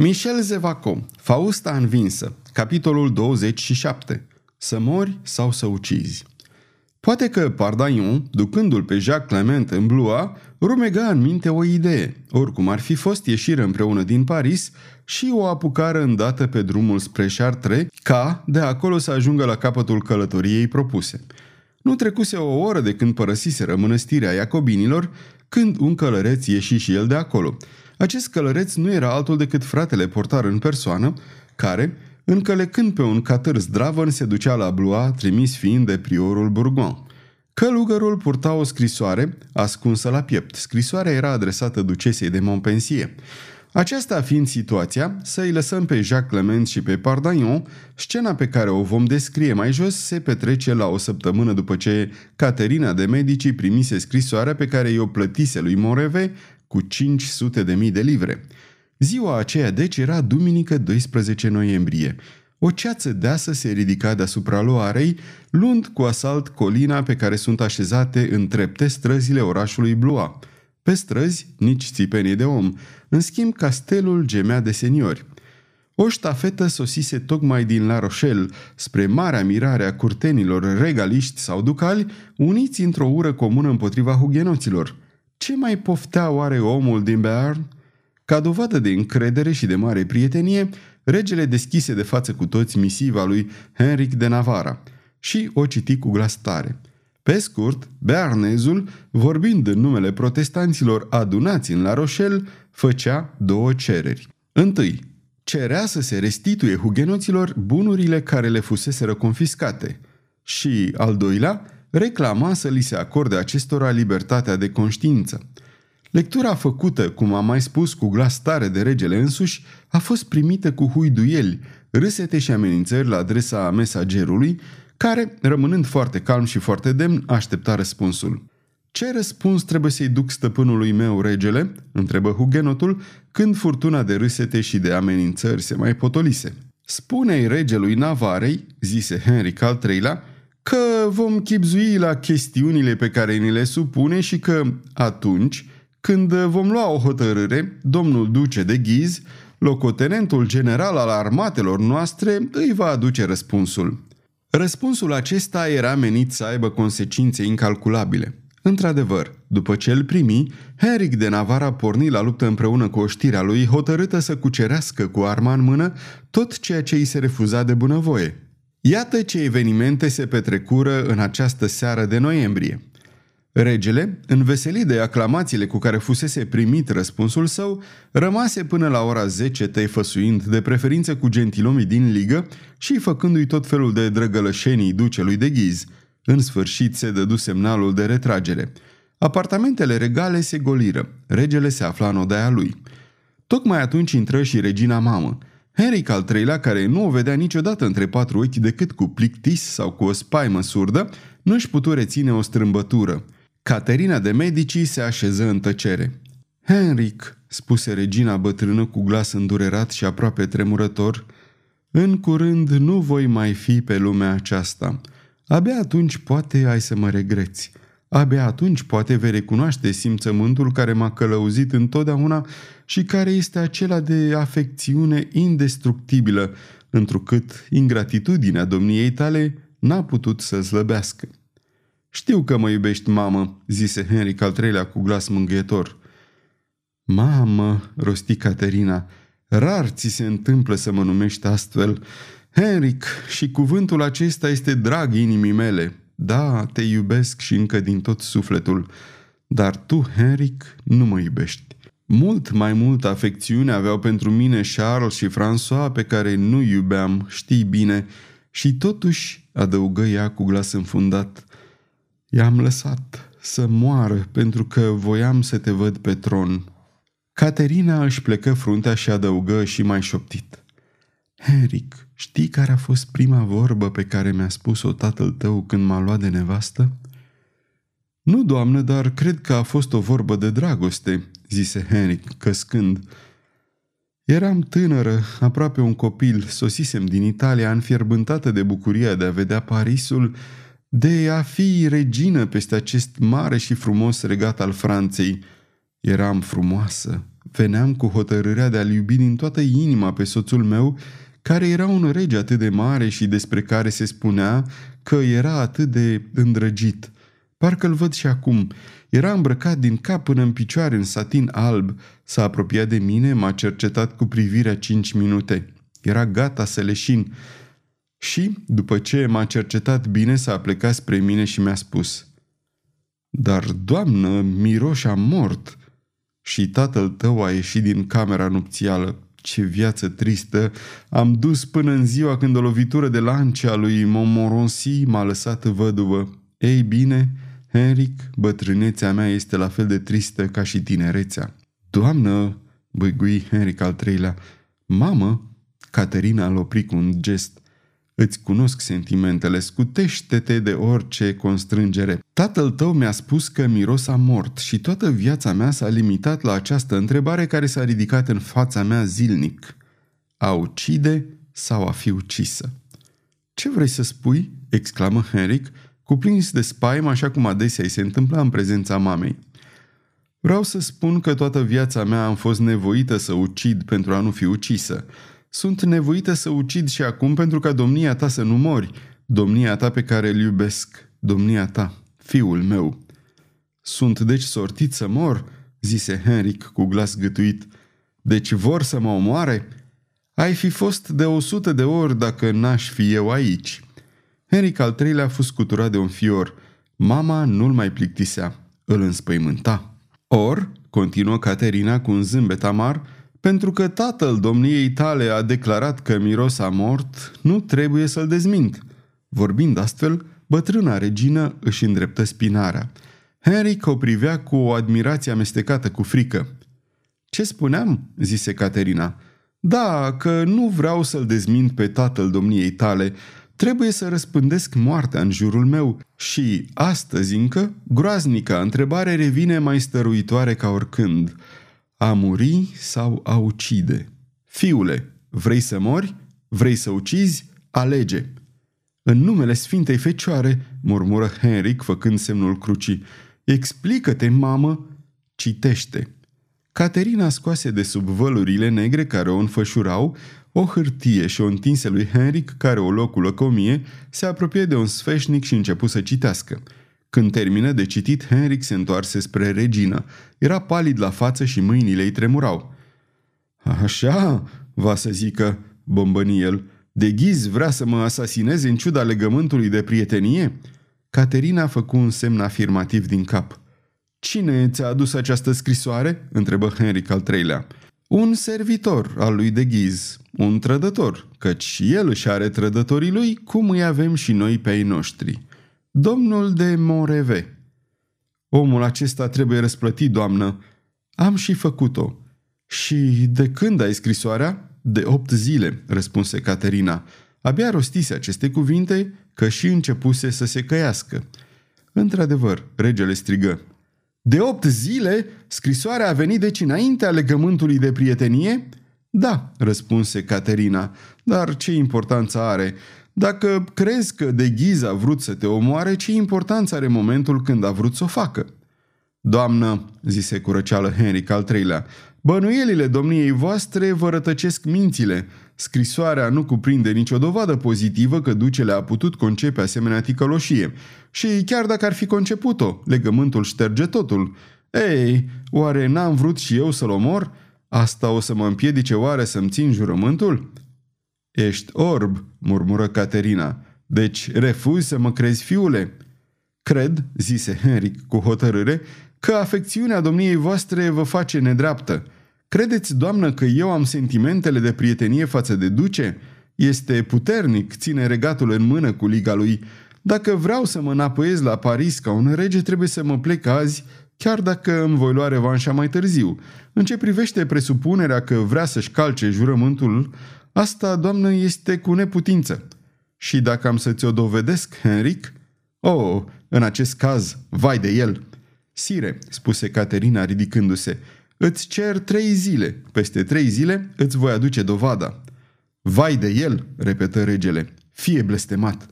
Michel Zevaco, Fausta învinsă, capitolul 27. Să mori sau să ucizi. Poate că Pardaion, ducându-l pe Jacques Clement în Blois, rumega în minte o idee. Oricum ar fi fost, ieșire împreună din Paris și o apucară îndată pe drumul spre Chartres, ca de acolo să ajungă la capătul călătoriei propuse. Nu trecuse o oră de când părăsiseră mănăstirea Iacobinilor, când un călăreț ieși și el de acolo. Acest călăreț nu era altul decât fratele portar în persoană, care, încălecând pe un catâr zdravăn, se ducea la Blois, trimis fiind de priorul Bourgoin. Călugărul purta o scrisoare ascunsă la piept. Scrisoarea era adresată ducesei de Montpensier. Aceasta fiind situația, să îi lăsăm pe Jacques Clement și pe Pardagnon, scena pe care o vom descrie mai jos se petrece la o săptămână după ce Caterina de Medici primise scrisoarea pe care i-o plătise lui Moreve cu 500 de mii de livre. Ziua aceea deci era duminică 12 noiembrie. O ceață deasă se ridica deasupra loarei, luând cu asalt colina pe care sunt așezate în trepte străzile orașului Blua. Pe străzi, nici țipenie de om. În schimb, castelul gemea de seniori. O ștafetă sosise tocmai din La Rochelle, spre marea mirare a curtenilor regaliști sau ducali, uniți într-o ură comună împotriva hugenoților. Ce mai poftea oare omul din Bearn? Ca dovadă de încredere și de mare prietenie, regele deschise de față cu toți misiva lui Henric de Navara și o citi cu glas tare. Pe scurt, Bearnezul, vorbind în numele protestanților adunați în La Rochelle, făcea două cereri. Întâi, cerea să se restituie hugenoților bunurile care le fuseseră confiscate și, al doilea, reclama să li se acorde acestora libertatea de conștiință. Lectura făcută, cum am mai spus, cu glas tare de regele însuși, a fost primită cu huiduieli, râsete și amenințări la adresa mesagerului, care, rămânând foarte calm și foarte demn, aștepta răspunsul. Ce răspuns trebuie să-i duc stăpânului meu, regele?" întrebă hugenotul, când furtuna de râsete și de amenințări se mai potolise. Spune-i regelui Navarei, zise Henry al III-lea, că vom chipzui la chestiunile pe care ni le supune și că, atunci, când vom lua o hotărâre, domnul duce de ghiz, locotenentul general al armatelor noastre, îi va aduce răspunsul. Răspunsul acesta era menit să aibă consecințe incalculabile. Într-adevăr, după ce îl primi, Henric de Navarra porni la luptă împreună cu oștirea lui, hotărâtă să cucerească cu arma în mână tot ceea ce îi se refuza de bunăvoie. Iată ce evenimente se petrecură în această seară de noiembrie. Regele, înveselit de aclamațiile cu care fusese primit răspunsul său, rămase până la ora 10 tăifăsuind de preferință cu gentilomii din ligă și făcându-i tot felul de drăgălășenii ducelui de ghiz. În sfârșit se dădu semnalul de retragere. Apartamentele regale se goliră. Regele se afla în odaia lui. Tocmai atunci intră și regina mamă. Henric al III-lea, care nu o vedea niciodată între patru ochi decât cu plictis sau cu o spaimă surdă, nu își putu reține o strâmbătură – Caterina de Medici se așeză în tăcere. Henric, spuse regina bătrână cu glas îndurerat și aproape tremurător, în curând nu voi mai fi pe lumea aceasta. Abia atunci poate ai să mă regreți. Abia atunci poate vei recunoaște simțământul care m-a călăuzit întotdeauna și care este acela de afecțiune indestructibilă, întrucât ingratitudinea domniei tale n-a putut să slăbească. Știu că mă iubești, mamă, zise Henric al treilea cu glas mângâietor. Mamă, rosti Caterina, rar ți se întâmplă să mă numești astfel. Henric, și cuvântul acesta este drag inimii mele. Da, te iubesc și încă din tot sufletul. Dar tu, Henric, nu mă iubești. Mult mai mult afecțiune aveau pentru mine Charles și François, pe care nu iubeam, știi bine, și totuși, adăugă ea cu glas înfundat, I-am lăsat să moară pentru că voiam să te văd pe tron. Caterina își plecă fruntea și adăugă și mai șoptit. Henric, știi care a fost prima vorbă pe care mi-a spus-o tatăl tău când m-a luat de nevastă? Nu, doamnă, dar cred că a fost o vorbă de dragoste, zise Henric, căscând. Eram tânără, aproape un copil, sosisem din Italia, înfierbântată de bucuria de a vedea Parisul de a fi regină peste acest mare și frumos regat al Franței. Eram frumoasă, veneam cu hotărârea de a-l iubi din toată inima pe soțul meu, care era un rege atât de mare și despre care se spunea că era atât de îndrăgit. Parcă-l văd și acum. Era îmbrăcat din cap până în picioare în satin alb. S-a apropiat de mine, m-a cercetat cu privirea cinci minute. Era gata să leșin. Și, după ce m-a cercetat bine, s-a plecat spre mine și mi-a spus Dar, doamnă, Miroș a mort și tatăl tău a ieșit din camera nupțială. Ce viață tristă! Am dus până în ziua când o lovitură de lance a lui Montmorency m-a lăsat văduvă. Ei bine, Henric, bătrânețea mea este la fel de tristă ca și tinerețea. Doamnă, băgui Henric al treilea, mamă, Caterina îl opri cu un gest. Îți cunosc sentimentele, scutește-te de orice constrângere. Tatăl tău mi-a spus că Miros a mort și toată viața mea s-a limitat la această întrebare care s-a ridicat în fața mea zilnic. A ucide sau a fi ucisă? Ce vrei să spui?" exclamă Henric, cuprins de spaimă așa cum adesea îi se întâmpla în prezența mamei. Vreau să spun că toată viața mea am fost nevoită să ucid pentru a nu fi ucisă. Sunt nevoită să ucid și acum pentru ca domnia ta să nu mori, domnia ta pe care îl iubesc, domnia ta, fiul meu. Sunt deci sortit să mor?" zise Henric cu glas gătuit. Deci vor să mă omoare?" Ai fi fost de o sută de ori dacă n-aș fi eu aici." Henric al treilea a fost scuturat de un fior. Mama nu-l mai plictisea, îl înspăimânta. Or, continuă Caterina cu un zâmbet amar, pentru că tatăl domniei tale a declarat că miros a mort, nu trebuie să-l dezmint. Vorbind astfel, bătrâna regină își îndreptă spinarea. Henric o privea cu o admirație amestecată cu frică. Ce spuneam?" zise Caterina. Da, că nu vreau să-l dezmint pe tatăl domniei tale, Trebuie să răspândesc moartea în jurul meu și, astăzi încă, groaznica întrebare revine mai stăruitoare ca oricând. A muri sau a ucide? Fiule, vrei să mori? Vrei să ucizi? Alege! În numele Sfintei Fecioare, murmură Henric făcând semnul crucii, explică-te, mamă! Citește! Caterina scoase de sub vălurile negre care o înfășurau o hârtie și o întinse lui Henric, care o loc cu lăcomie, se apropie de un sfeșnic și începu să citească. Când termină de citit, Henric se întoarse spre regină. Era palid la față și mâinile îi tremurau. Așa, va să zică, bombăni el, de ghiz vrea să mă asasineze în ciuda legământului de prietenie? Caterina a făcut un semn afirmativ din cap. Cine ți-a adus această scrisoare?" întrebă Henric al treilea. Un servitor al lui de ghiz, un trădător, căci el își are trădătorii lui, cum îi avem și noi pe ai noștri. Domnul de Moreve. Omul acesta trebuie răsplătit, doamnă. Am și făcut-o. Și de când ai scrisoarea? De opt zile, răspunse Caterina. Abia rostise aceste cuvinte că și începuse să se căiască. Într-adevăr, regele strigă. De opt zile, scrisoarea a venit deci înaintea legământului de prietenie? Da, răspunse Caterina, dar ce importanță are? Dacă crezi că de ghiz a vrut să te omoare, ce importanță are momentul când a vrut să o facă? Doamnă, zise cu răceală Henric al treilea, bănuielile domniei voastre vă rătăcesc mințile. Scrisoarea nu cuprinde nicio dovadă pozitivă că ducele a putut concepe asemenea ticăloșie. Și chiar dacă ar fi conceput-o, legământul șterge totul. Ei, oare n-am vrut și eu să-l omor? Asta o să mă împiedice oare să-mi țin jurământul? Ești orb, murmură Caterina. Deci refuzi să mă crezi, fiule? Cred, zise Henric cu hotărâre, că afecțiunea domniei voastre vă face nedreaptă. Credeți, doamnă, că eu am sentimentele de prietenie față de duce? Este puternic, ține regatul în mână cu liga lui. Dacă vreau să mă înapoiez la Paris ca un rege, trebuie să mă plec azi, chiar dacă îmi voi lua revanșa mai târziu. În ce privește presupunerea că vrea să-și calce jurământul, asta, doamnă, este cu neputință. Și dacă am să ți-o dovedesc, Henric? Oh, în acest caz, vai de el! Sire, spuse Caterina ridicându-se, îți cer trei zile. Peste trei zile îți voi aduce dovada. Vai de el, repetă regele, fie blestemat.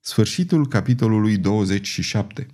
Sfârșitul capitolului 27